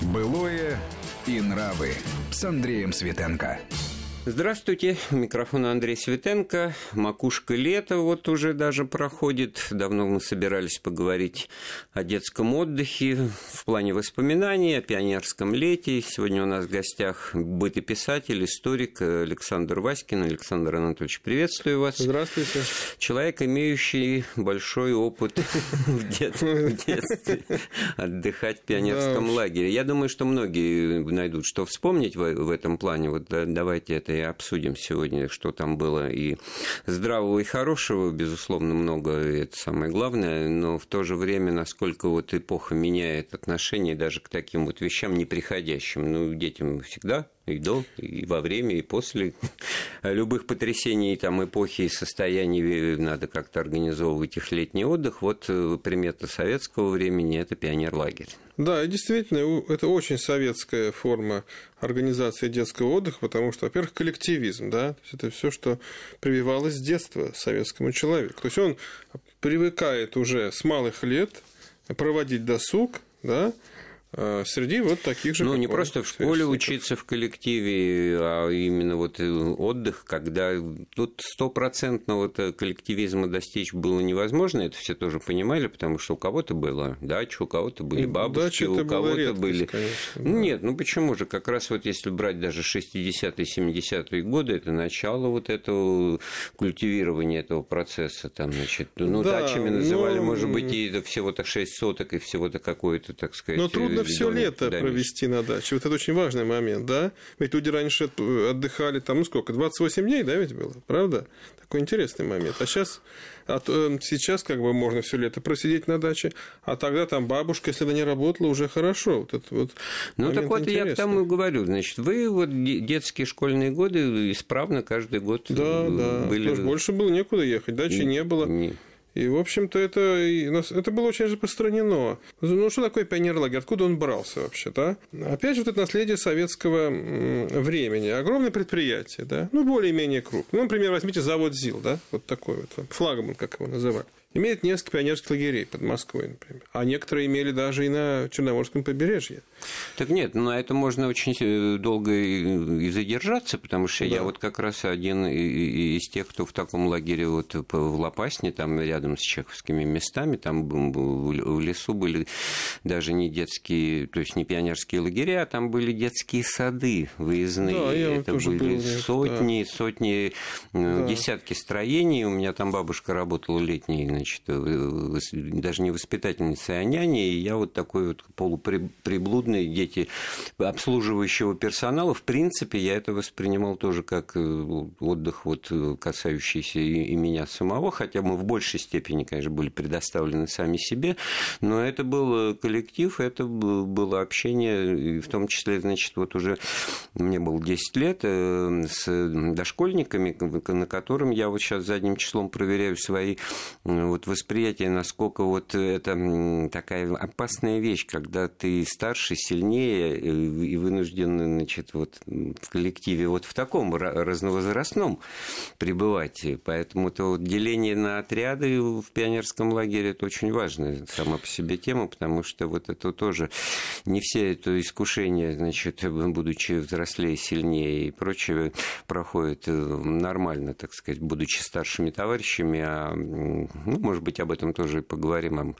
Былое и нравы с Андреем Светенко. Здравствуйте, микрофон Андрей Светенко. Макушка лета вот уже даже проходит. Давно мы собирались поговорить о детском отдыхе в плане воспоминаний, о пионерском лете. Сегодня у нас в гостях быт и писатель, историк Александр Васькин. Александр Анатольевич, приветствую вас. Здравствуйте. Человек, имеющий большой опыт в детстве отдыхать в пионерском лагере. Я думаю, что многие найдут, что вспомнить в этом плане. Вот давайте это и обсудим сегодня, что там было и здравого, и хорошего, безусловно, много, это самое главное, но в то же время, насколько вот эпоха меняет отношение даже к таким вот вещам неприходящим. Ну, детям всегда и до, и во время, и после любых потрясений там, эпохи и состояний надо как-то организовывать их летний отдых. Вот э, примета советского времени – это пионерлагерь. Да, и действительно, это очень советская форма организации детского отдыха, потому что, во-первых, коллективизм, да, то есть это все, что прививалось с детства советскому человеку. То есть он привыкает уже с малых лет проводить досуг, да, Э, среди вот таких же. Ну, не просто в школе учиться в коллективе, а именно вот э, отдых, когда тут стопроцентно вот э, коллективизма достичь было невозможно, это все тоже понимали, потому что у кого-то была дача, у кого-то были бабушки, у кого-то были... Конечно, да. Нет, ну почему же? Как раз вот если брать даже 60-е, 70-е годы, это начало вот этого культивирования этого процесса, там, значит, ну, да, дачами называли, но... может быть, и всего-то 6 соток, и всего-то какое-то, так сказать... Но трудно все лето да, провести на даче. Вот это очень важный момент, да? Ведь люди раньше отдыхали там, ну сколько, 28 дней, да, ведь было, правда? Такой интересный момент. А сейчас, а то, сейчас как бы можно все лето просидеть на даче, а тогда там бабушка, если она не работала, уже хорошо. Вот это вот ну так вот интересный. я к тому и говорю, значит, вы вот детские школьные годы исправно каждый год да, да. были... Потому больше было некуда ехать, дачи не, не было. Не. И, в общем-то, это, это было очень распространено. Ну, что такое пионер-лагерь? Откуда он брался вообще, да? Опять же, вот это наследие советского времени. Огромное предприятие, да? Ну, более-менее крупное. Ну, например, возьмите завод ЗИЛ, да? Вот такой вот, флагман, как его называют имеет несколько пионерских лагерей под Москвой, например. А некоторые имели даже и на Черноморском побережье. Так нет, на это можно очень э, долго и задержаться, потому что да. я вот как раз один из тех, кто в таком лагере вот в Лопасне, там рядом с чеховскими местами, там в лесу были даже не детские, то есть не пионерские лагеря, а там были детские сады выездные. Да, это были был, сотни, да. сотни, э, да. десятки строений. У меня там бабушка работала летней значит, даже не воспитательница, а няня, и я вот такой вот полуприблудный, дети обслуживающего персонала, в принципе, я это воспринимал тоже как э, отдых, вот, касающийся и, и меня самого, хотя мы в большей степени, конечно, были предоставлены сами себе, но это был коллектив, это было общение, в том числе, значит, вот уже мне было 10 лет э, с дошкольниками, на котором я вот сейчас задним числом проверяю свои вот восприятие, насколько вот это такая опасная вещь, когда ты старше, сильнее э, и вынужден, значит, вот в коллективе вот в таком разновозрастном пребывать. Поэтому то вот деление на отряды в пионерском лагере это очень важная сама по себе тема, потому что вот это тоже не все это искушение, значит, будучи взрослее, сильнее и прочее, проходит э, нормально, так сказать, будучи старшими товарищами, а ну, может быть, об этом тоже поговорим,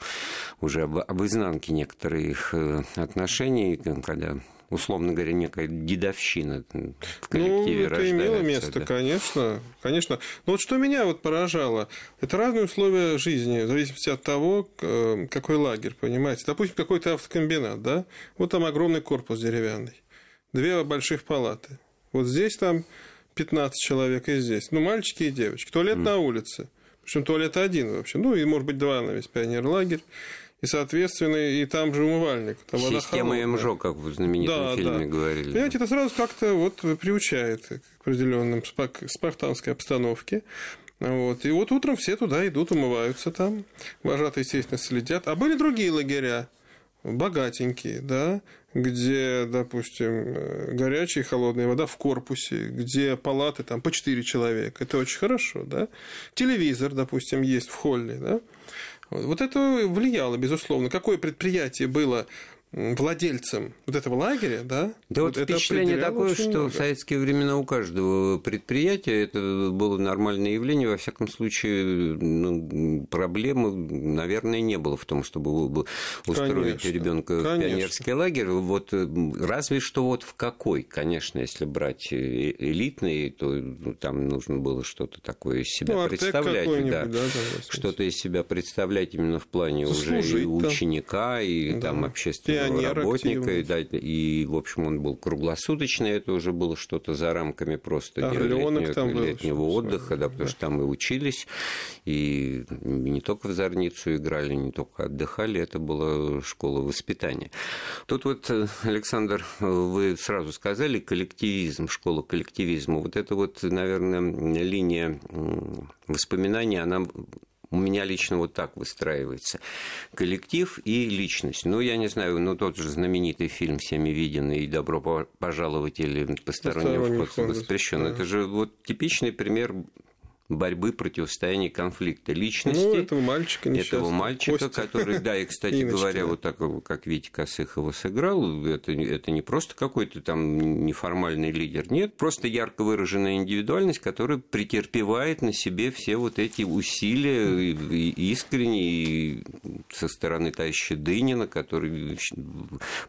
уже об, об изнанке некоторых э, отношений, когда условно говоря, некая дедовщина в коллективе ну, это имело место, да. конечно, конечно. Но вот что меня вот поражало, это разные условия жизни, в зависимости от того, э, какой лагерь, понимаете. Допустим, какой-то автокомбинат, да, вот там огромный корпус деревянный, две больших палаты. Вот здесь там 15 человек и здесь. Ну, мальчики и девочки. Туалет mm. на улице. Причем туалет один вообще. Ну, и, может быть, два на весь пионер-лагерь. И, соответственно, и там же умывальник. Там Система МЖО, как в знаменитом да, фильме да. говорили. Понимаете, это сразу как-то вот приучает к определенным спартанской обстановке. Вот. И вот утром все туда идут, умываются там. Вожатые, естественно, следят. А были другие лагеря, богатенькие, да, где, допустим, э, горячая и холодная вода в корпусе, где палаты там по 4 человека. Это очень хорошо, да. Телевизор, допустим, есть в холле, да. Вот это влияло, безусловно. Какое предприятие было владельцем вот этого лагеря, да? Да вот, вот впечатление такое, что много. в советские времена у каждого предприятия это было нормальное явление, во всяком случае ну, проблемы, наверное, не было в том, чтобы устроить ребенка в пионерский лагерь. Вот разве что вот в какой, конечно, если брать элитный, то ну, там нужно было что-то такое из себя ну, представлять, да, да, что-то из себя представлять именно в плане Заслужить, уже и ученика, и да. там общественного пионер работника, и, да, и, в общем, он был круглосуточный, это уже было что-то за рамками просто летнего, там летнего отдыха, да, потому да. что там мы учились, и не только в Зорницу играли, не только отдыхали, это была школа воспитания. Тут вот, Александр, вы сразу сказали коллективизм, школа коллективизма. Вот это вот, наверное, линия воспоминаний, она у меня лично вот так выстраивается. Коллектив и личность. Ну, я не знаю, ну, тот же знаменитый фильм «Всеми виденный» и «Добро пожаловать» или «Посторонним вход воспрещен». Да. Это же вот типичный пример борьбы, противостояния, конфликта личности. Ну, этого мальчика Этого мальчика, Костя. который, да, и, кстати говоря, вот так, как Витя Косыхова сыграл, это, это не просто какой-то там неформальный лидер, нет, просто ярко выраженная индивидуальность, которая претерпевает на себе все вот эти усилия искренние со стороны товарища Дынина, который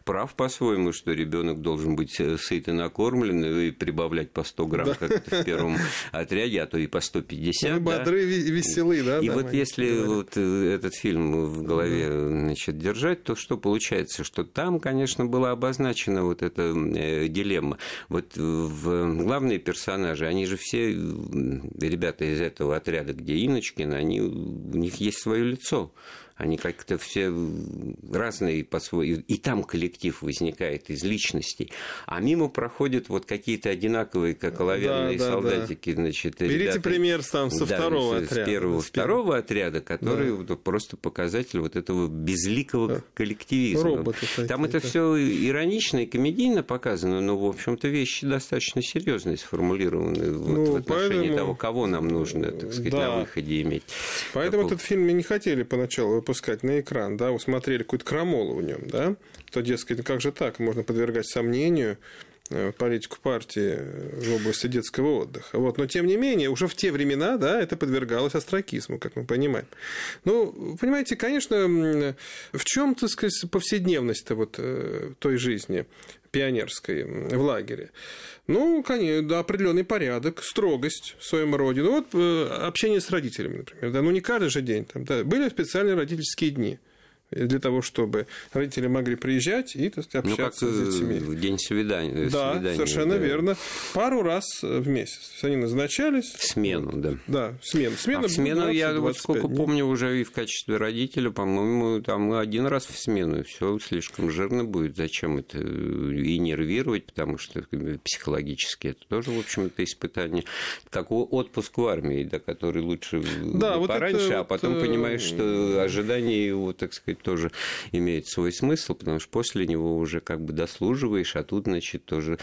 прав по-своему, что ребенок должен быть сыт и накормлен и прибавлять по 100 грамм, да. как это в первом отряде, а то и по 150 150. Мы да? бодры и веселы, да? И вот если вот э, этот фильм в голове значит, держать, то что получается? Что там, конечно, была обозначена вот эта э, дилемма. Вот в главные персонажи, они же все ребята из этого отряда, где Иночкин, они, у них есть свое лицо. Они как-то все разные по-своему. И там коллектив возникает из личностей. А мимо проходят вот какие-то одинаковые, как оловянные да, да, солдатики. Да. Значит, Берите ребята, пример там со да, второго с, отряда. С первого, с второго отряда, который да. просто показатель вот этого безликого да. коллективизма. Роботы там это все иронично и комедийно показано, но, в общем-то, вещи достаточно серьезные сформулированы вот, ну, в отношении поэтому... того, кого нам нужно, так сказать, да. на выходе иметь. Поэтому Такого... этот фильм не хотели поначалу выпускать на экран, да, усмотрели какую-то крамолу в нем, да, то, дескать, ну как же так, можно подвергать сомнению э, политику партии в области детского отдыха. Вот. Но, тем не менее, уже в те времена да, это подвергалось астракизму, как мы понимаем. Ну, понимаете, конечно, в чем, так сказать, повседневность-то вот э, той жизни пионерской в лагере? Ну, конечно, да, определенный порядок, строгость в своем роде. Ну, вот э, общение с родителями, например. Да, ну, не каждый же день. Там, да, были специальные родительские дни для того, чтобы родители могли приезжать и так сказать, общаться ну, как с детьми. В день свидания. Да, свидания, совершенно да. верно. Пару раз в месяц. То есть они назначались. Смену, да. Да, смену. Смена а в смену 20, я вот сколько дней. помню уже и в качестве родителя, по-моему, там один раз в смену. Все слишком жирно будет. Зачем это и нервировать, потому что психологически это тоже, в общем, это испытание. Как отпуск в армии, да, который лучше да, пораньше, вот а потом вот... понимаешь, что ожидания его, так сказать, тоже имеет свой смысл, потому что после него уже как бы дослуживаешь, а тут, значит, тоже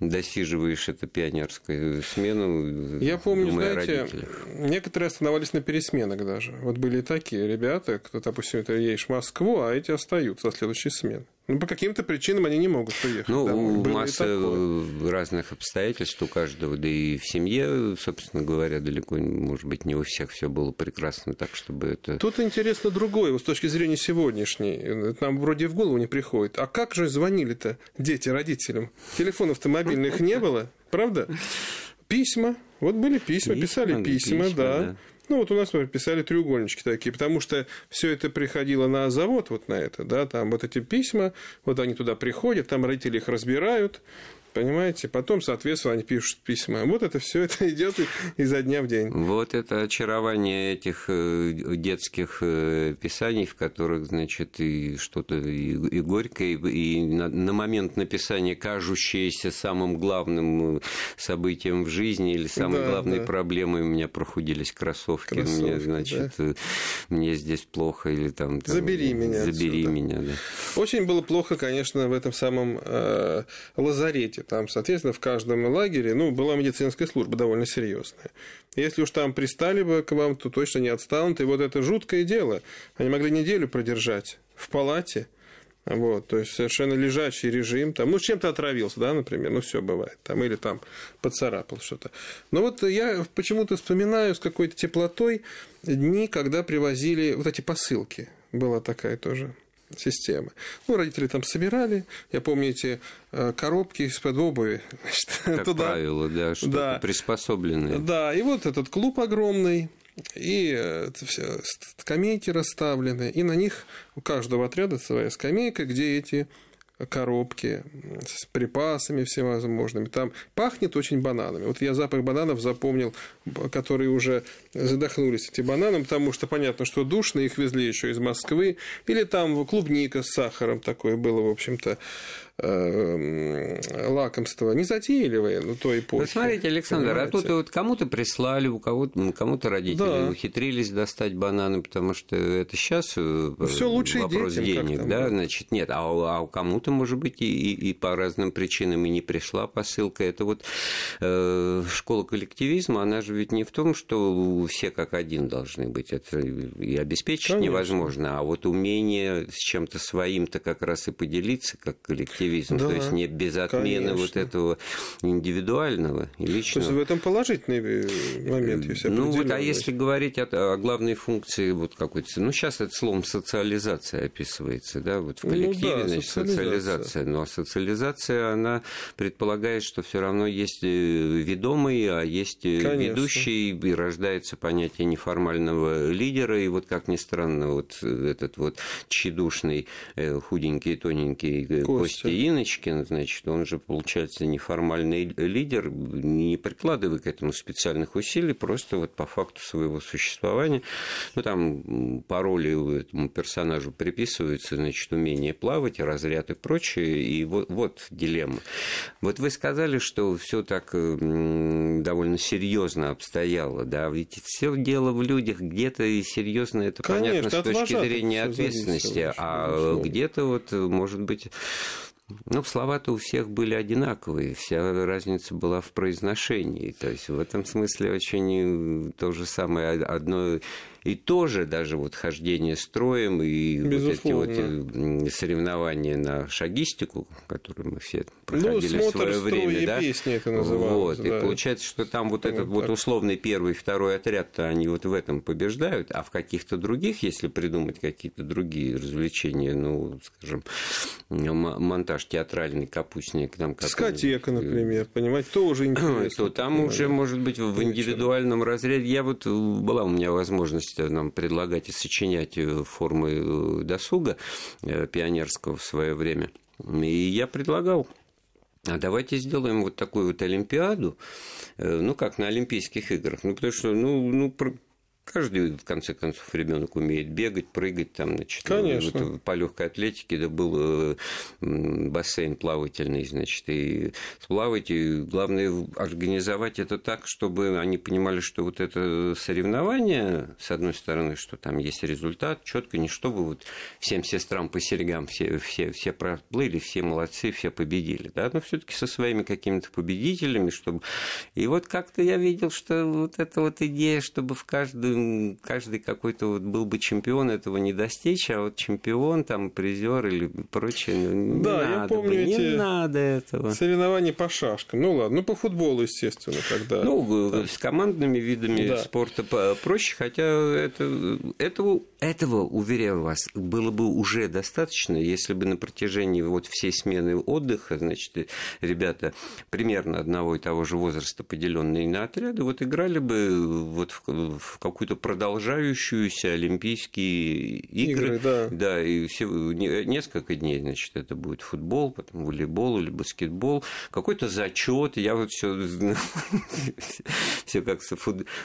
досиживаешь эту пионерскую смену. Я помню, знаете, некоторые оставались на пересменах даже. Вот были такие ребята, кто, допустим, ты едешь в Москву, а эти остаются до следующей смены. Ну, по каким-то причинам они не могут приехать. Ну, да, масса разных обстоятельств у каждого, да и в семье, собственно говоря, далеко, может быть, не у всех все было прекрасно так, чтобы это... Тут интересно другое, вот с точки зрения сегодняшней. Нам вроде в голову не приходит. А как же звонили-то дети родителям? Телефонов-то мобильных не было, правда? Письма. Вот были письма, писали письма, да. Ну, вот у нас, например, писали треугольнички такие, потому что все это приходило на завод, вот на это, да, там вот эти письма, вот они туда приходят, там родители их разбирают, Понимаете? Потом, соответственно, они пишут письма. Вот это все это идет изо дня в день. Вот это очарование этих э, детских э, писаний, в которых, значит, и что-то и, и горькое, и на, на момент написания кажущееся самым главным э, событием в жизни или самой да, главной да. проблемой у меня прохудились кроссовки, кроссовки мне, значит, да. мне здесь плохо или там, там забери меня, забери отсюда. меня, да. Очень было плохо, конечно, в этом самом э, лазарете там, соответственно, в каждом лагере, ну, была медицинская служба довольно серьезная. Если уж там пристали бы к вам, то точно не отстанут. И вот это жуткое дело. Они могли неделю продержать в палате, Вот, то есть совершенно лежачий режим, там, ну, чем-то отравился, да, например, ну, все бывает, там, или там поцарапал что-то. Но вот я почему-то вспоминаю с какой-то теплотой дни, когда привозили вот эти посылки. Была такая тоже система. Ну, родители там собирали, я помню эти э, коробки из-под обуви. Значит, как туда. правило, да, что-то да. приспособленное. Да, и вот этот клуб огромный, и э, скамейки расставлены, и на них у каждого отряда своя скамейка, где эти коробки с припасами всевозможными. Там пахнет очень бананами. Вот я запах бананов запомнил, которые уже задохнулись эти бананы, потому что понятно, что душно, их везли еще из Москвы. Или там клубника с сахаром такое было, в общем-то. Эм, лакомство не затейливое, но той эпохи. Вы смотрите, Александр, понимаете? а тут вот кому-то прислали, у кого-то кому-то родители да. ухитрились достать бананы, потому что это сейчас э, Все лучше вопрос детям, денег, да, значит, нет, а, а у кому-то, может быть, и, и, и по разным причинам и не пришла посылка. Это вот э, школа коллективизма, она же ведь не в том, что все как один должны быть, это и обеспечить Конечно. невозможно, а вот умение с чем-то своим-то как раз и поделиться, как коллектив коллективизм, да, то есть не без отмены конечно. вот этого индивидуального и личного. То есть в этом положительный э, момент есть Ну вот, а если говорить о, о главной функции вот какой-то, ну сейчас это словом социализация описывается, да, вот в коллективе, ну, да, значит, социализация. социализация, но социализация, она предполагает, что все равно есть э, ведомый, а есть э, конечно. ведущий, и рождается понятие неформального лидера, и вот как ни странно, вот этот вот тщедушный, худенький, тоненький Костя, Костя Иночкин, значит, он же, получается, неформальный лидер, не прикладывая к этому специальных усилий, просто вот по факту своего существования, ну, там пароли этому персонажу приписываются, значит, умение плавать, разряд и прочее, и вот, вот дилемма. Вот вы сказали, что все так довольно серьезно обстояло, да, ведь все дело в людях, где-то и серьезно это Конечно, понятно с точки зрения ответственности, а где-то вот, может быть, ну, слова-то у всех были одинаковые, вся разница была в произношении. То есть в этом смысле очень то же самое одно и тоже даже вот хождение строем и Безусловно. вот эти вот э, соревнования на шагистику, которые мы все проходили ну, в свое время, да? песни это называлось. Вот, да. И получается, что там вот этот так. вот условный первый, второй отряд-то они вот в этом побеждают, а в каких-то других, если придумать какие-то другие развлечения, ну, скажем, монтаж театральный, капустник, там как Дискотека, например, понимаете, тоже интересно. То там уже, может быть, в индивидуальном разряде, я вот, была у меня возможность есть нам предлагать и сочинять э, формы э, досуга э, пионерского в свое время. И я предлагал а давайте сделаем вот такую вот Олимпиаду, ну, как на Олимпийских играх. Ну, потому что, ну, ну Каждый, в конце концов, ребенок умеет бегать, прыгать, там, значит, Конечно. Вот, по легкой атлетике, да был э, бассейн плавательный, значит, и сплавать, и главное организовать это так, чтобы они понимали, что вот это соревнование, с одной стороны, что там есть результат, четко, не чтобы вот всем сестрам по серьгам все, все, все проплыли, все молодцы, все победили, да, но все-таки со своими какими-то победителями, чтобы... И вот как-то я видел, что вот эта вот идея, чтобы в каждую каждый какой-то вот был бы чемпион, этого не достичь, а вот чемпион, там, призер или прочее, ну, не да, надо я помню бы, эти не надо этого. Соревнования по шашкам. Ну ладно, ну по футболу, естественно, когда. Ну, там... с командными видами да. спорта проще, хотя это, этого, этого, уверяю вас, было бы уже достаточно, если бы на протяжении вот всей смены отдыха, значит, ребята примерно одного и того же возраста, поделенные на отряды, вот играли бы вот в, в какую какую-то продолжающуюся Олимпийские игры. игры да. да, и все, несколько дней, значит, это будет футбол, потом волейбол или баскетбол, какой-то зачет. Я вот все, все как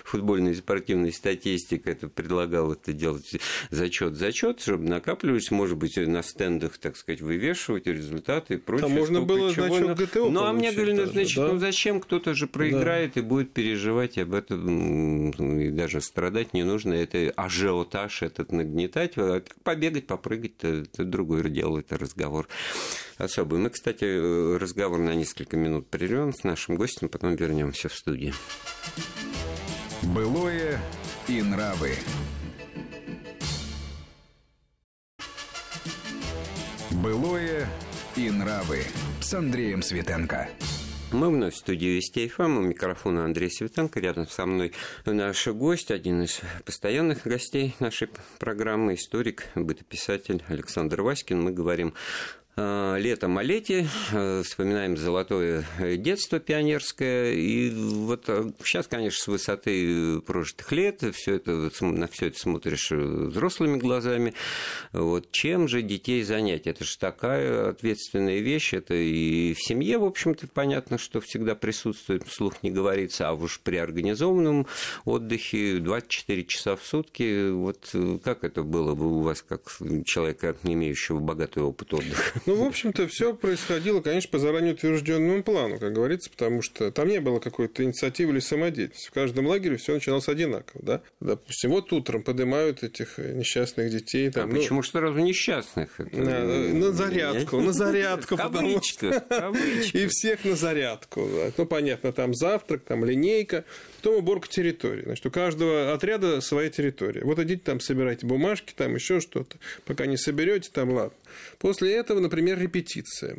футбольная и спортивная статистика это предлагал это делать зачет, зачет, чтобы накапливались, может быть, на стендах, так сказать, вывешивать результаты и прочее. Там можно было, значит, ГТО Ну, а мне говорили, ну, значит, ну зачем кто-то же проиграет и будет переживать об этом, и даже страдать страдать не нужно, это ажиотаж этот нагнетать, а побегать, попрыгать, это, это другое дело, это разговор особый. Мы, кстати, разговор на несколько минут прервем с нашим гостем, потом вернемся в студию. Былое и нравы. Былое и нравы с Андреем Светенко. Мы вновь в студии Вести ФМ. У микрофона Андрей Светенко. Рядом со мной наш гость, один из постоянных гостей нашей программы, историк, бытописатель Александр Васькин. Мы говорим Э, летом о лете, э, вспоминаем золотое детство пионерское. И вот сейчас, э, конечно, с высоты прожитых лет все это, на все это смотришь взрослыми глазами. Вот. Чем же детей занять? Это же такая ответственная вещь. Это и в семье, в общем-то, понятно, что всегда присутствует, вслух не говорится, а уж при организованном отдыхе 24 часа в сутки. Вот как это было бы у вас, как человека, имеющего богатый опыт отдыха? Ну, в общем-то, все происходило, конечно, по заранее утвержденному плану, как говорится, потому что там не было какой-то инициативы или самодеятельности. В каждом лагере все начиналось одинаково, да. Допустим, вот утром поднимают этих несчастных детей. Там, а ну, почему сразу несчастных? Это... На, на зарядку, на зарядку. Что... И всех на зарядку. Ну, понятно, там завтрак, там линейка, потом уборка территории. Значит, у каждого отряда своя территория. Вот идите там, собирайте бумажки, там еще что-то. Пока не соберете, там ладно. После этого, например, репетиция.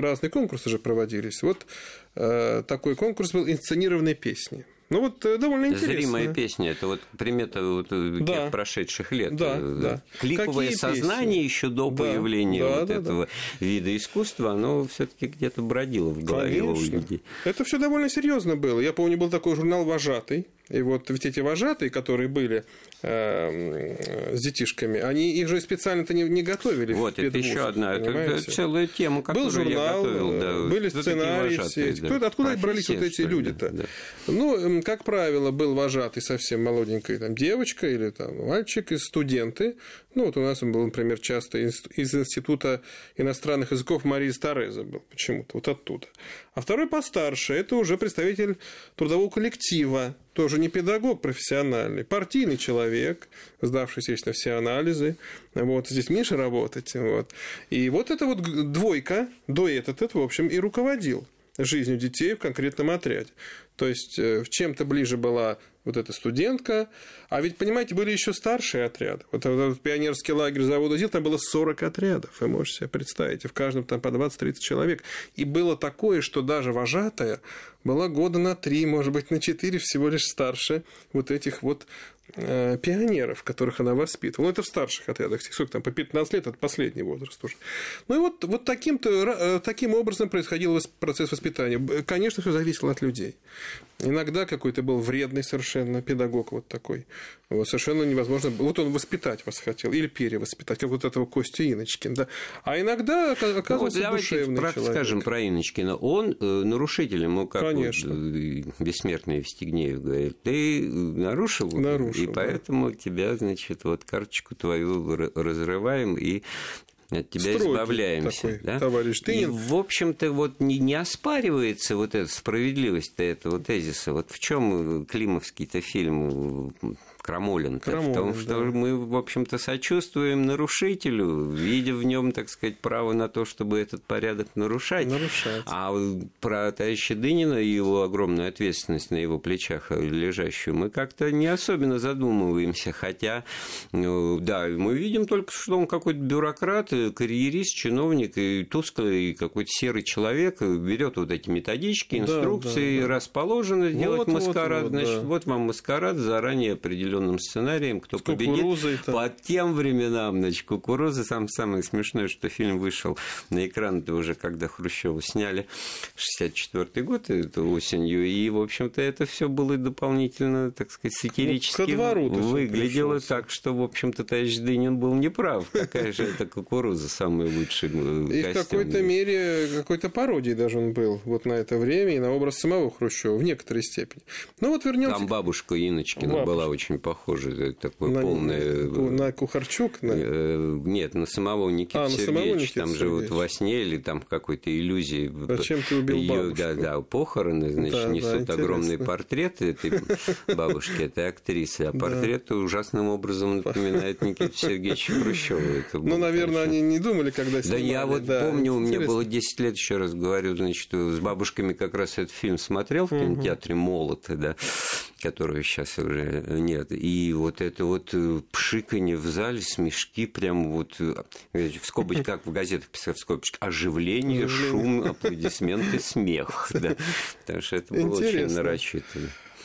Разные конкурсы же проводились. Вот э, такой конкурс был инсценированной песни. Ну вот э, довольно интересно. Зримая песня, это вот примета вот э, да. тех прошедших лет. Да, э, да. Клиповое Какие сознание еще до да, появления да, вот да, этого да. вида искусства, оно все-таки где-то бродило в голове у людей. Это все довольно серьезно было. Я помню, был такой журнал Вожатый. И вот ведь эти вожатые, которые были э, с детишками, они их же специально-то не, не готовили. Вот, это еще одна, это целая тема, которую Был журнал, я готовил. Да. Были сценарии все эти. Да. Кто, откуда брались вот эти люди-то? Да. Ну, как правило, был вожатый совсем молоденькая там, девочка или там, мальчик, и студенты. Ну, вот у нас он был, например, часто из, Института иностранных языков Марии Стареза был почему-то, вот оттуда. А второй постарше – это уже представитель трудового коллектива, тоже не педагог профессиональный, партийный человек, сдавший, естественно, все анализы. Вот, здесь Миша работать. Вот. И вот эта вот двойка, дуэт этот, в общем, и руководил жизнью детей в конкретном отряде. То есть, э, в чем-то ближе была вот эта студентка. А ведь, понимаете, были еще старшие отряды. Вот этот пионерский лагерь завода ЗИЛ, там было 40 отрядов. Вы можете себе представить. И в каждом там по 20-30 человек. И было такое, что даже вожатая была года на три, может быть, на четыре всего лишь старше вот этих вот пионеров, которых она воспитывала. Ну, это в старших отрядах. Сколько там, по 15 лет, это последний возраст уже. Ну, и вот, вот таким-то, э, таким образом происходил процесс воспитания. Конечно, все зависело от людей. Иногда какой-то был вредный совершенно педагог вот такой. Вот, совершенно невозможно. Вот он воспитать вас хотел или перевоспитать, как вот этого Костя Иночкин. Да. А иногда оказывался ну, вот душевный про, человек. Скажем про Иночкина. Он э, нарушитель, ему как Конечно. Вот, э, бессмертный Евстигнеев говорит, ты нарушил, нарушил и поэтому да. тебя, значит, вот карточку твою разрываем и от тебя Строгий избавляемся. Такой, да? Товарищ Тынин. И, в общем-то, вот не, не оспаривается вот эта справедливость этого тезиса. Вот в чем климовский-то фильм Крамолин, Крамолин в том, да. что мы, в общем-то, сочувствуем нарушителю, видя в нем, так сказать, право на то, чтобы этот порядок нарушать. нарушать. А про товарища Дынина и его огромную ответственность на его плечах лежащую мы как-то не особенно задумываемся, хотя, ну, да, мы видим только, что он какой-то бюрократ, карьерист, чиновник и тусклый какой-то серый человек берет вот эти методички, инструкции, да, да, да. расположено делать вот, маскарад, вот, вот, значит, да. вот вам маскарад заранее определен определенным сценарием, кто победит. По тем временам, значит, кукуруза. Сам самое смешное, что фильм вышел на экран -то уже, когда Хрущева сняли 64 год, это осенью, и, в общем-то, это все было дополнительно, так сказать, сатирически ну, выглядело так, что, в общем-то, товарищ Дынин был неправ. Какая же это кукуруза, самый лучший И в какой-то мере, какой-то пародией даже он был вот на это время и на образ самого Хрущева в некоторой степени. Ну вот вернемся. Там бабушка Иночкина была очень похоже, такое на, полное... На Кухарчук? На... Э, нет, на самого Никита а, Сергеевича. Там живут во сне или там в какой-то иллюзии. Зачем ты убил бабушку? Да, да, похороны, значит, да, несут да, огромные портреты этой бабушки, этой актрисы, а портреты ужасным образом напоминают Никиту Сергеевича Хрущева. Ну, наверное, они не думали, когда снимали. Да я вот помню, мне было 10 лет, еще раз говорю, значит, с бабушками как раз этот фильм смотрел в кинотеатре «Молот», да, которого сейчас уже нет. И вот это вот пшиканье в зале, смешки, прям вот в скобочках, как в газетах писали в скобочках, оживление, шум, аплодисменты, смех. Да. Потому что это было Интересно. очень нарочито.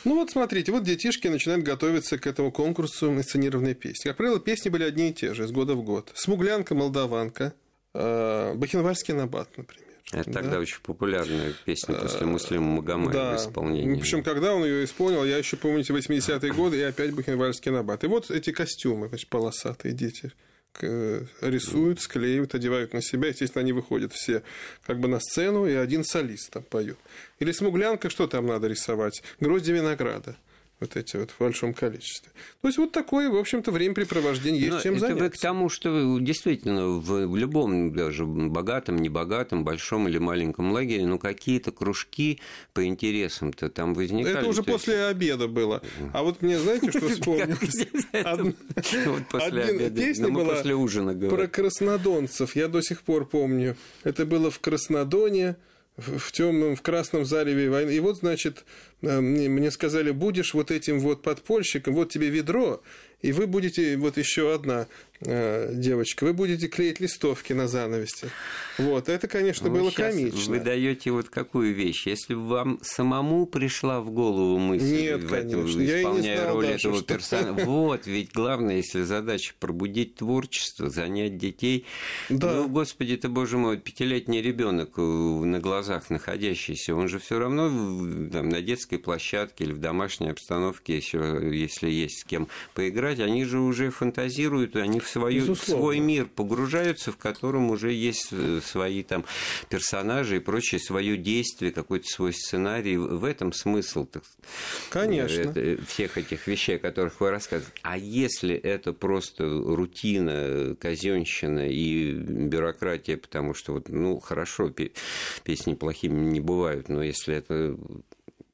Ну вот смотрите, вот детишки начинают готовиться к этому конкурсу инсценированной песни. Как правило, песни были одни и те же, из года в год. Смуглянка, молдаванка, э, Бахенвальский набат, например. Это да? тогда очень популярная песня после э, Муслима Магомаева да. в исполнении. Причем, когда он ее исполнил, я еще помню эти 80-е годы, и опять Бахенвальский набат. И вот эти костюмы, значит, полосатые дети рисуют, склеивают, одевают на себя. Естественно, они выходят все как бы на сцену, и один солист там поет. Или смуглянка, что там надо рисовать? Грозди винограда вот эти вот в большом количестве. То есть вот такое, в общем-то, времяпрепровождение есть Но чем это заняться. Вы к тому, что действительно в, в любом, даже богатом, небогатом, большом или маленьком лагере, ну какие-то кружки по интересам-то там возникали. Это уже после обеда было. А вот мне знаете, что вспомнилось? Одна песня была про краснодонцев. Я до сих пор помню. Это было в Краснодоне в темном, в красном зареве войны. И вот, значит, мне сказали, будешь вот этим вот подпольщиком, вот тебе ведро, и вы будете, вот еще одна э, девочка, вы будете клеить листовки на занавесе. Вот, это, конечно, вы было комично. Вы даете вот какую вещь? Если вам самому пришла в голову мысль, Нет, в этом, конечно. исполняя знал, роль даже, этого что... персонажа, вот, ведь главное, если задача пробудить творчество, занять детей, да. ну, господи ты, боже мой, пятилетний ребенок э, на глазах находящийся, он же все равно там, на детской площадке или в домашней обстановке, еще, если есть с кем поиграть, играть, они же уже фантазируют, они в, свою, в свой мир погружаются, в котором уже есть э, свои там персонажи и прочее, свое действие, какой-то свой сценарий. В этом смысл так, Конечно. Это, э, всех этих вещей, о которых вы рассказываете. А если это просто рутина, казенщина и бюрократия, потому что вот, ну, хорошо, песни плохими не бывают, но если это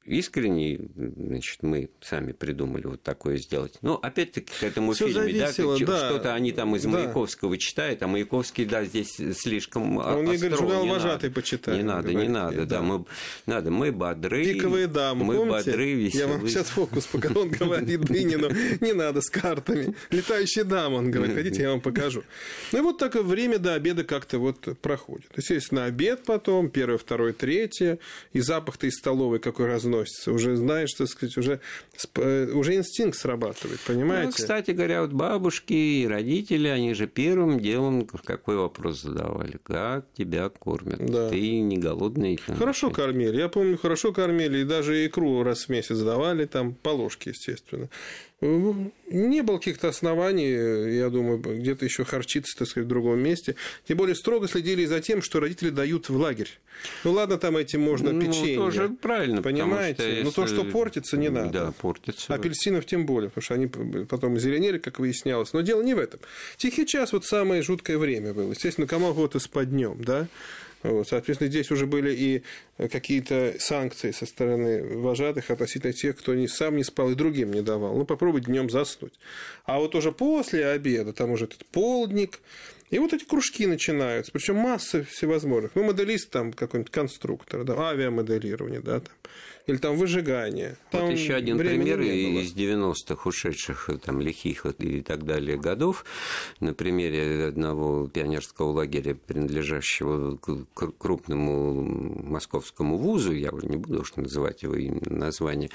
искренне, значит, мы сами придумали вот такое сделать. Ну, опять-таки, к этому Всё фильме, зависело, да, да, что-то они там из да. Маяковского читают, а Маяковский, да, здесь слишком а Он мне говорит, журнал «Вожатый» почитать. Не надо, говорит, не надо, да. да. Мы, надо, мы бодры. Пиковые дамы, мы помните? бодры, веселые. Я вам сейчас фокус пока он говорит Дынину, не надо с картами. Летающие дамы, он говорит, хотите, я вам покажу. Ну и вот так время до обеда как-то вот проходит. Естественно, обед потом, первое, второе, третье, и запах-то из столовой какой разный относится, уже знаешь, так сказать, уже, э, уже инстинкт срабатывает, понимаете? Ну, кстати говоря, вот бабушки и родители, они же первым делом какой вопрос задавали? Как тебя кормят? Да. Ты не голодный? Там, хорошо вообще? кормили, я помню, хорошо кормили, и даже икру раз в месяц давали, там, по ложке, естественно. Не было каких-то оснований, я думаю, где-то еще харчиться, так сказать, в другом месте. Тем более строго следили за тем, что родители дают в лагерь. Ну ладно, там этим можно ну, печенье. тоже правильно. Понимаете? Что Но то, что портится, не надо. Да, портится. Апельсинов тем более, потому что они потом зеленели, как выяснялось. Но дело не в этом. Тихий час вот самое жуткое время было. Естественно, кому вот с днем, да? Вот, соответственно, здесь уже были и какие-то санкции со стороны вожатых относительно тех, кто не, сам не спал и другим не давал. Ну, попробуй днем заснуть. А вот уже после обеда, там уже этот полдник, и вот эти кружки начинаются, причем масса всевозможных. Ну, моделист там какой-нибудь конструктор, да, авиамоделирование, да, там или там выжигание. Там вот еще один пример из 90-х ушедших там лихих и так далее годов на примере одного пионерского лагеря, принадлежащего к крупному московскому вузу, я уже не буду уж называть его название,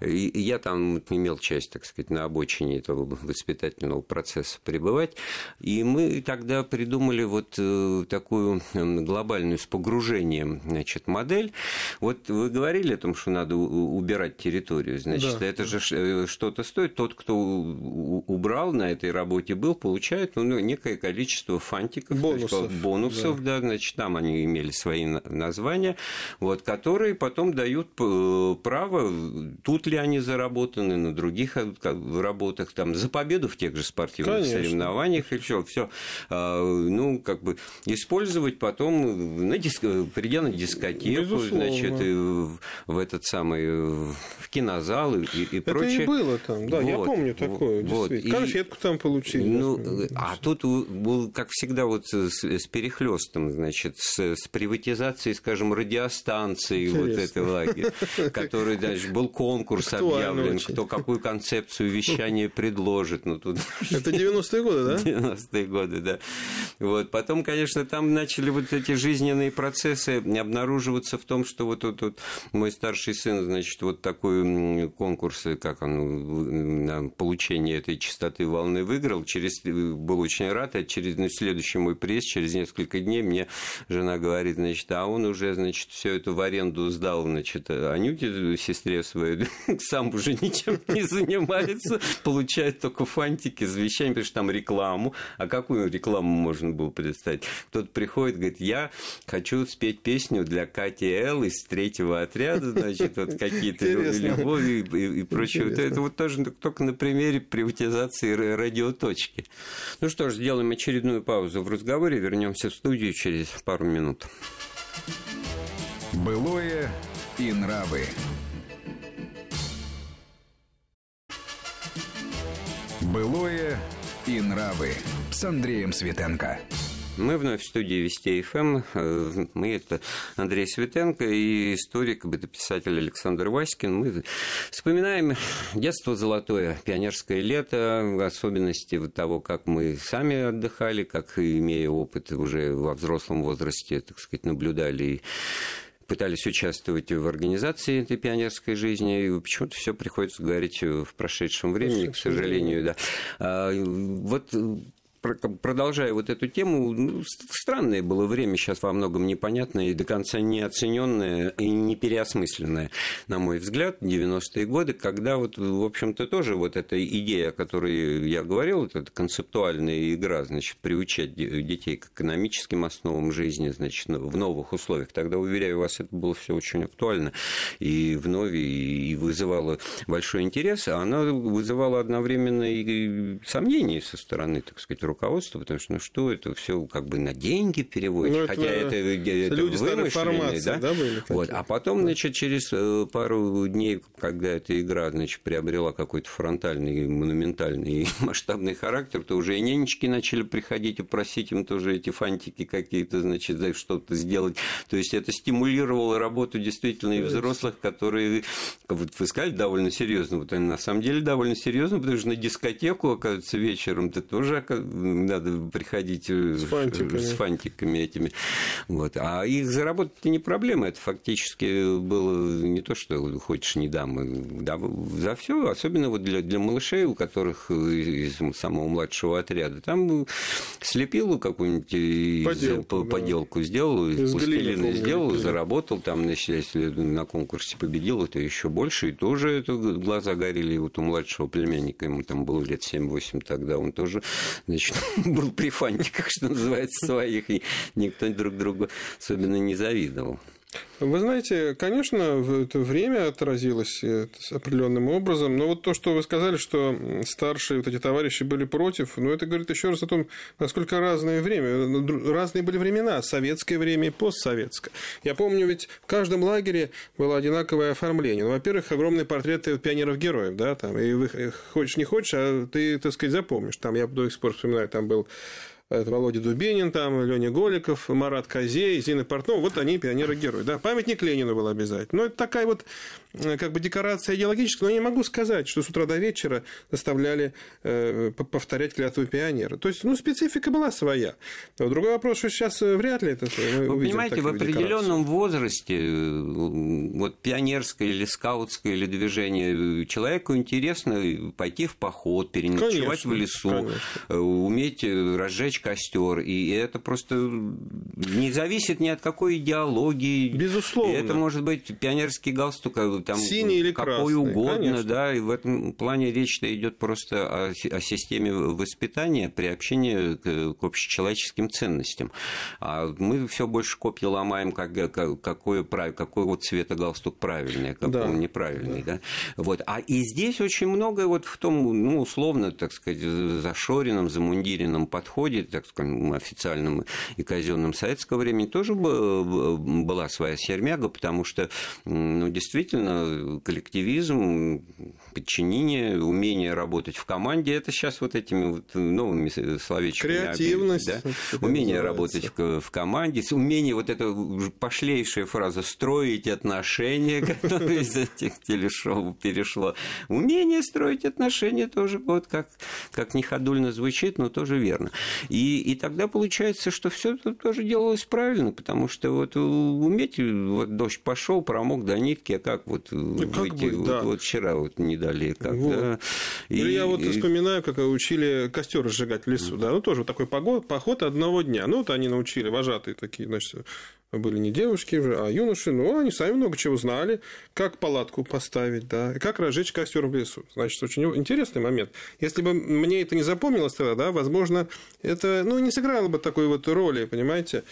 и я там имел часть, так сказать, на обочине этого воспитательного процесса пребывать, и мы тогда придумали вот э, такую глобальную с погружением значит, модель. Вот вы говорили о том, что что надо убирать территорию. Значит, да. это же э, что-то стоит. Тот, кто убрал на этой работе был, получает ну, некое количество фантиков, бонусов, бонусов да. да, значит, там они имели свои названия, вот, которые потом дают э, право, тут ли они заработаны, на других э, работах, там, за победу в тех же спортивных Конечно. соревнованиях и все, все, а, ну, как бы использовать потом, на диск... придя на дискотеку, Безусловно. значит, в этот этот самый в кинозал и, и Это прочее. и было там, да, я Вот, помню такое. вот. действительно. И- Конфетку там получили. Ну, да. а тут был, как всегда, вот с, с перехлестом, значит, с, с приватизацией, скажем, радиостанции вот этой лагеря, который, значит, был конкурс объявлен, кто какую концепцию вещания предложит. Ну, тут Это 90-е годы, да? 90-е годы, да. Вот. Потом, конечно, там начали вот эти жизненные процессы обнаруживаться в том, что вот тут вот мой старший сын, значит, вот такой конкурс, э, как он, в- на получение этой частоты волны выиграл, через, э, был очень рад, а через ну, следующий мой приезд, через несколько дней мне жена говорит, значит, а он уже, значит, все это в аренду сдал, значит, Анюте, сестре своей, сам уже ничем не занимается, получает только фантики с вещами, потому что там рекламу. А какую рекламу можно было представить? Кто-то приходит, говорит, я хочу спеть песню для Кати Эл из третьего отряда, значит, вот какие-то любови и, и- и прочее. Вот Интересно. это вот тоже только на примере приватизации ра- радиоточки. Ну что ж, сделаем очередную паузу в разговоре, вернемся в студию через пару минут. Былое и нравы. Былое и нравы с Андреем Светенко. Мы вновь в студии Вести ФМ. Э, Мы это Андрей Светенко и историк, бытописатель Александр Васькин. Мы вспоминаем детство золотое, пионерское лето, особенности того, как мы сами отдыхали, как, имея опыт уже во взрослом возрасте, так сказать, наблюдали и пытались участвовать в организации этой пионерской жизни, и почему-то все приходится говорить в прошедшем времени, к сожалению, да. А, Вот продолжая вот эту тему, ну, странное было время, сейчас во многом непонятное и до конца неоцененное и не переосмысленное, на мой взгляд, 90-е годы, когда вот, в общем-то, тоже вот эта идея, о которой я говорил, вот эта концептуальная игра, значит, приучать де- детей к экономическим основам жизни, значит, в новых условиях. Тогда, уверяю вас, это было все очень актуально и вновь, и вызывало большой интерес, а она вызывала одновременно и сомнения со стороны, так сказать, руководства, потому что, ну что, это все как бы на деньги переводите, Ну, хотя это, это люди старой вымышленные, формации, да? да, были Вот. А потом, значит, через э, пару дней, когда эта игра, значит, приобрела какой-то фронтальный, монументальный масштабный характер, то уже и нянечки начали приходить и просить им тоже эти фантики какие-то, значит, за что-то сделать. То есть это стимулировало работу действительно и взрослых, которые, вот вы сказали, довольно серьезно. Вот они на самом деле довольно серьезно, потому что на дискотеку, оказывается, вечером то тоже надо приходить э, С фантиками. с фантиками этими. Вот. А их заработать не проблема. Это фактически было не то, что хочешь не дам. да, за все, особенно вот для, для малышей, у которых из самого младшего отряда. Там слепил какую-нибудь из- Поделку, по- да. поделку сделал, из Из пластилина сделал, заработал. Там, значит, если на конкурсе победил, это еще больше. И тоже это глаза горели. И вот у младшего племянника, ему там было лет 7-8 тогда, он тоже, значит, был при фантиках, что называется, своих, и никто друг другу особенно не завидовал. Вы знаете, конечно, в это время отразилось определенным образом, но вот то, что вы сказали, что старшие вот эти товарищи были против, ну, это говорит еще раз о том, насколько разное время, ну, дру- разные были времена, советское время и постсоветское. Я помню, ведь в каждом лагере было одинаковое оформление. Ну, во-первых, огромные портреты пионеров-героев, да, там, и вы э, хочешь не хочешь, а ты, так сказать, запомнишь. Там, я до сих пор вспоминаю, там был это Володя Дубинин, там, Леня Голиков, Марат Козей, Зина Портнова, вот они пионеры-герои. Да, памятник Ленину был обязательно. Но это такая вот э, как бы декорация идеологическая, но я не могу сказать, что с утра до вечера заставляли э, повторять клятву пионера. То есть, ну, специфика была своя. Но другой вопрос, что сейчас э, вряд ли это мы Вы увидим понимаете, в определенном возрасте, э, вот пионерское или скаутское или движение, э, человеку интересно пойти в поход, переночевать Конечно, в лесу, конечно. э, уметь э, разжечь костер. И это просто не зависит ни от какой идеологии. Безусловно. И это может быть пионерский галстук, э, там, Синий или какой красный, угодно, конечно. да, и в этом плане речь-то идет просто о, о системе воспитания, приобщения к, к общечеловеческим ценностям. А мы все больше копья ломаем, как, как- какой, прав- какой вот цвета галстук правильный, а какой Да. он неправильный. Да. Вот. А и здесь очень многое вот в том, ну, условно, так сказать, зашоренном, замундиренном подходе так скажем, официальном и казенном советского времени, тоже была своя сермяга, потому что, ну, действительно, коллективизм, подчинение, умение работать в команде, это сейчас вот этими вот новыми словечками. Креативность. Да? Умение работать в, команде, умение, вот эта пошлейшая фраза «строить отношения», которая из этих телешоу перешло. Умение строить отношения тоже вот как, как неходульно звучит, но тоже верно. И, и тогда получается, что все тоже делалось правильно, потому что вот уметь, вот дождь пошел, промок до нитки, а как вот ну, выйти, быть, вот, да. вот вчера вот не дали, как, вот. да. Или и, я вот и... вспоминаю, как учили костер разжигать в лесу, да, ну тоже вот такой поход, поход одного дня, ну вот они научили, вожатые такие, значит, были не девушки уже, а юноши, но они сами много чего знали, как палатку поставить, да, и как разжечь костер в лесу. Значит, очень интересный момент. Если бы мне это не запомнилось тогда, да, возможно, это, ну, не сыграло бы такой вот роли, понимаете.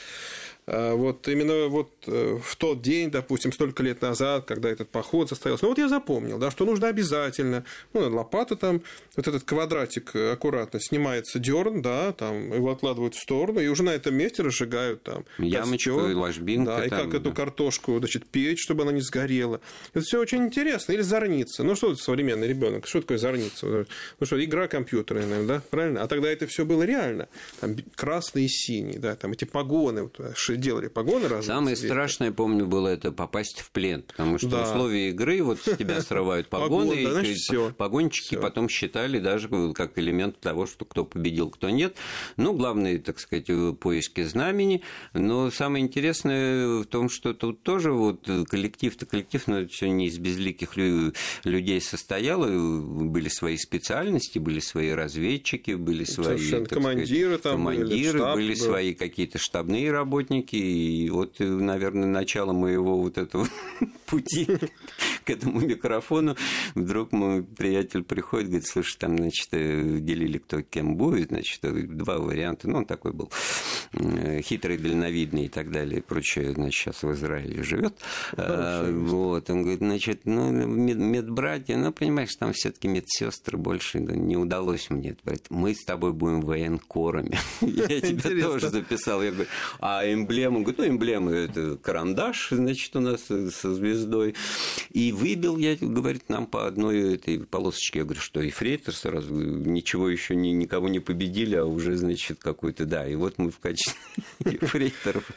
А, вот именно вот э, в тот день, допустим, столько лет назад, когда этот поход состоялся, ну вот я запомнил, да, что нужно обязательно, ну, лопата там, вот этот квадратик аккуратно снимается дерн, да, там его откладывают в сторону, и уже на этом месте разжигают там ямочку, костер, ложбинка. Да, и там, как да. эту картошку, значит, печь, чтобы она не сгорела. Это все очень интересно. Или зорница. Ну, что это современный ребенок? Что такое зорница? Ну, что, игра компьютерная, наверное, да? Правильно? А тогда это все было реально. Там красный и синий, да, там эти погоны, вот, делали погоны разные. Самое цвета. страшное, помню, было это попасть в плен, потому что да. условия игры вот с тебя срывают погоны, Погон, да, и погонщики всё. потом считали даже как элемент того, что кто победил, кто нет. Ну, главное, так сказать, поиски знамени. Но самое интересное в том, что тут тоже вот коллектив-то коллектив, но все не из безликих людей состояло, были свои специальности, были свои разведчики, были свои командиры, сказать, там командиры, были, были был. свои какие-то штабные работники, техники, и вот, наверное, начало моего вот этого пути к этому микрофону, вдруг мой приятель приходит, говорит, слушай, там, значит, э, делили кто кем будет, значит, э, два варианта, ну, он такой был э, хитрый, дальновидный и так далее, и прочее, значит, сейчас в Израиле живет. А, вот, он говорит, значит, ну, медбратья, ну, понимаешь, там все таки медсестры больше не удалось мне. Говорит, мы с тобой будем военкорами. Я тебя тоже записал. Я говорю, а эмблема? Говорит, ну, эмблема – это карандаш, значит, у нас со звездой. И выбил я, говорит, нам по одной этой полосочке. Я говорю, что и фрейтер сразу, ничего еще ни, никого не победили, а уже, значит, какой-то, да. И вот мы в качестве фрейтеров.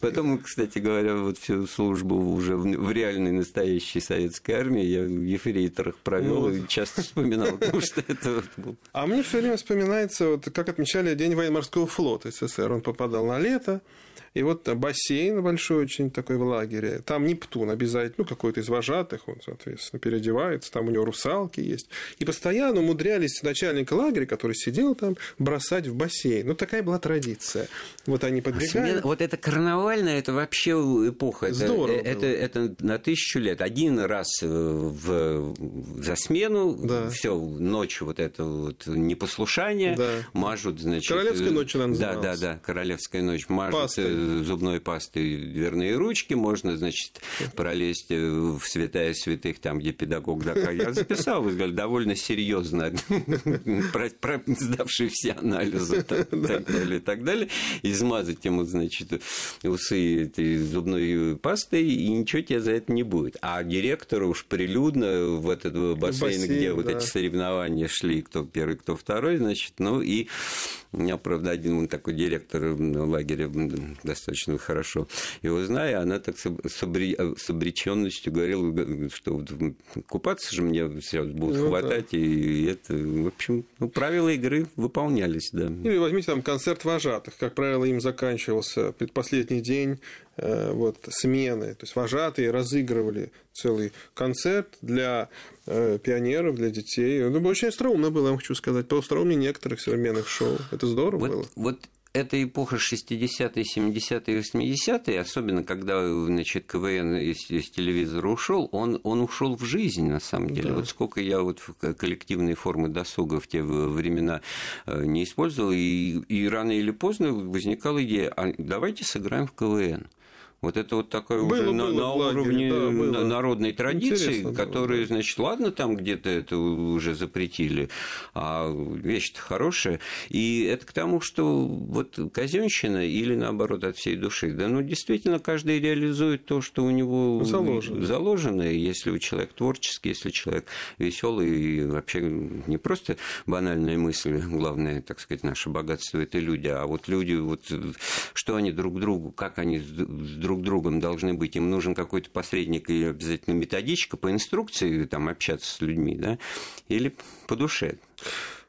Потом, кстати говоря, вот всю службу уже в реальной настоящей советской армии я в ефрейторах провел ну, и часто вспоминал, потому что это был. А мне все время вспоминается, вот как отмечали День военно-морского флота СССР. Он попадал на лето, и вот бассейн большой очень такой в лагере. Там Нептун обязательно, ну, какой-то из вожатых, он, соответственно, переодевается, там у него русалки есть. И постоянно умудрялись начальника лагеря, который сидел там, бросать в бассейн. Ну, такая была традиция. Вот они подбегали. Вот это карнавальная, это вообще эпоха. Здорово. Это, это, это на тысячу лет. Один раз в, за смену, да. все, ночью вот это вот непослушание, да. мажут, значит... Королевская ночь она называлась. Да, да, да, королевская ночь. Мажут Пастой зубной пастой дверные ручки, можно, значит, пролезть в святая святых, там, где педагог доказал. Я записал, довольно серьезно, сдавший все анализы, так далее, так далее, измазать ему, значит, усы этой зубной пастой, и ничего тебе за это не будет. А директору уж прилюдно в этот бассейн, где вот эти соревнования шли, кто первый, кто второй, значит, ну и у меня, правда, один такой директор лагеря достаточно хорошо его знаю, она так с, обре... с обреченностью говорила, что купаться же мне сейчас будут ну, хватать, да. и это, в общем, ну, правила игры выполнялись, да. Или возьмите там концерт вожатых, как правило, им заканчивался предпоследний день э, вот, смены. То есть вожатые разыгрывали целый концерт для э, пионеров, для детей. Ну, очень остроумно было, я вам хочу сказать, по остроумнее некоторых современных шоу. Это здорово вот, было. Вот эта эпоха 60-е, 70-е, 80-е, особенно когда значит, КВН из, из телевизора ушел, он, он ушел в жизнь, на самом деле. Да. Вот сколько я вот коллективные формы досуга в те времена э, не использовал, и, и рано или поздно возникала идея, а давайте сыграем в КВН. Вот это вот такое было, уже было, на, на уровне да, было. народной традиции, которая, было, значит, ладно, там где-то это уже запретили, а вещь-то хорошая. И это к тому, что вот казенщина или наоборот от всей души, да, ну, действительно, каждый реализует то, что у него заложено. заложено. Если у человека творческий, если человек веселый и вообще не просто банальная мысль, главное, так сказать, наше богатство это люди, а вот люди, вот что они друг другу, как они с друг другом должны быть, им нужен какой-то посредник и обязательно методичка по инструкции там общаться с людьми, да, или по душе.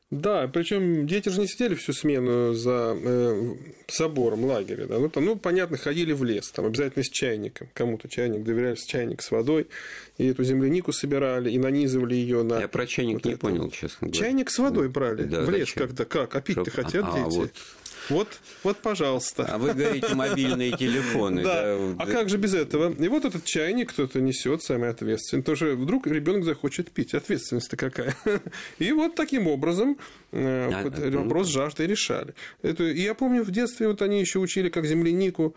Да, причем дети же не сидели всю смену за э, собором лагеря. Да? Ну, там, ну, понятно, ходили в лес, там обязательно с чайником. Кому-то чайник доверяли, чайник с водой. И эту землянику собирали, и нанизывали ее на. Я про чайник вот не это. понял, честно говоря. Чайник с водой брали да, в лес когда как? А пить-то хотят а, дети. Вот. Вот, вот, пожалуйста. А вы говорите мобильные телефоны. Да. А как же без этого? И вот этот чайник кто-то несет, самый ответственный. Тоже вдруг ребенок захочет пить. Ответственность-то какая? И вот таким образом э, а, вопрос жажды решали. Это, я помню, в детстве вот они еще учили, как землянику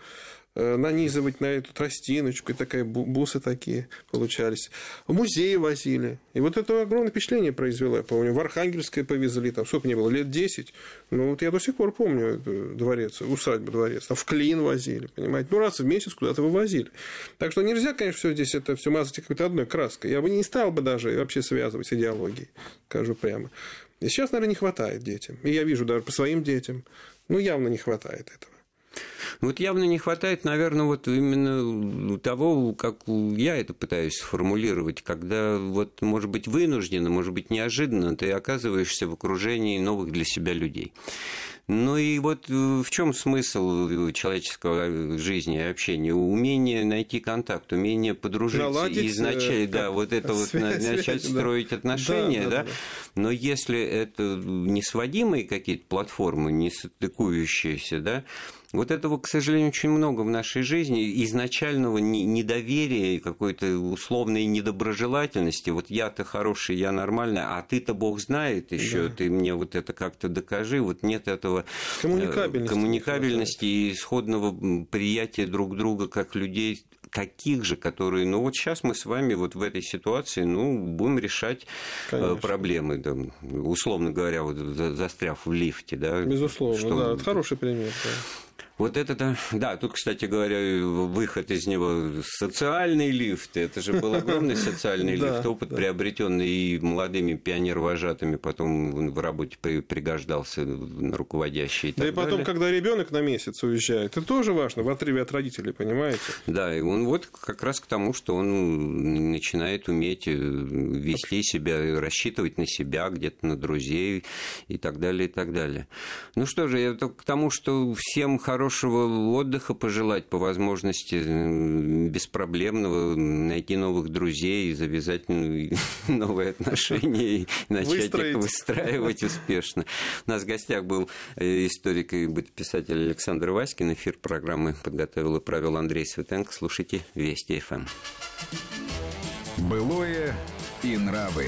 нанизывать на эту тростиночку, и такая бусы такие получались. В музеи возили. И вот это огромное впечатление произвело, я помню. В Архангельское повезли, там сколько мне было, лет 10. Ну, вот я до сих пор помню дворец, усадьба дворец. Там в Клин возили, понимаете. Ну, раз в месяц куда-то вывозили. Так что нельзя, конечно, все здесь это все мазать какой-то одной краской. Я бы не стал бы даже вообще связывать с идеологией, скажу прямо. И сейчас, наверное, не хватает детям. И я вижу даже по своим детям. Ну, явно не хватает этого. Вот явно не хватает, наверное, вот именно того, как я это пытаюсь сформулировать, когда вот, может быть, вынужденно, может быть, неожиданно ты оказываешься в окружении новых для себя людей. Ну и вот э, в чем смысл человеческого жизни и общения? Умение найти контакт, умение подружиться Наладить, изначально, э, да, вот это вот начать строить отношения, да, да, да. Но если это несводимые какие-то платформы, не стыкующиеся, да, вот этого, к сожалению, очень много в нашей жизни. Изначального недоверия, какой-то условной недоброжелательности. Вот я-то хороший, я нормальный, а ты-то Бог знает еще, да. ты мне вот это как-то докажи. Вот нет этого э, коммуникабельности, коммуникабельности и исходного приятия друг друга как людей каких же, которые, ну вот сейчас мы с вами вот в этой ситуации, ну, будем решать э, Конечно. проблемы, да, условно говоря, вот застряв в лифте, да. Безусловно, что... да, это хороший пример. Да. Вот это, да, да, тут, кстати говоря, выход из него социальный лифт. Это же был огромный социальный лифт, опыт, приобретенный и молодыми пионер-вожатыми, потом в работе пригождался на руководящие. Да и потом, когда ребенок на месяц уезжает, это тоже важно, в отрыве от родителей, понимаете? Да, и он вот как раз к тому, что он начинает уметь э, вести себя, рассчитывать на себя, где-то на друзей и так далее, и так далее. Ну что же, это к тому, что всем хорошего хорошего отдыха пожелать по возможности, беспроблемного, найти новых друзей, завязать новые отношения и начать их выстраивать успешно. У нас в гостях был э, историк и писатель Александр Васькин. Эфир программы подготовил и провел Андрей Светенко. Слушайте Вести ФМ. Былое и нравы.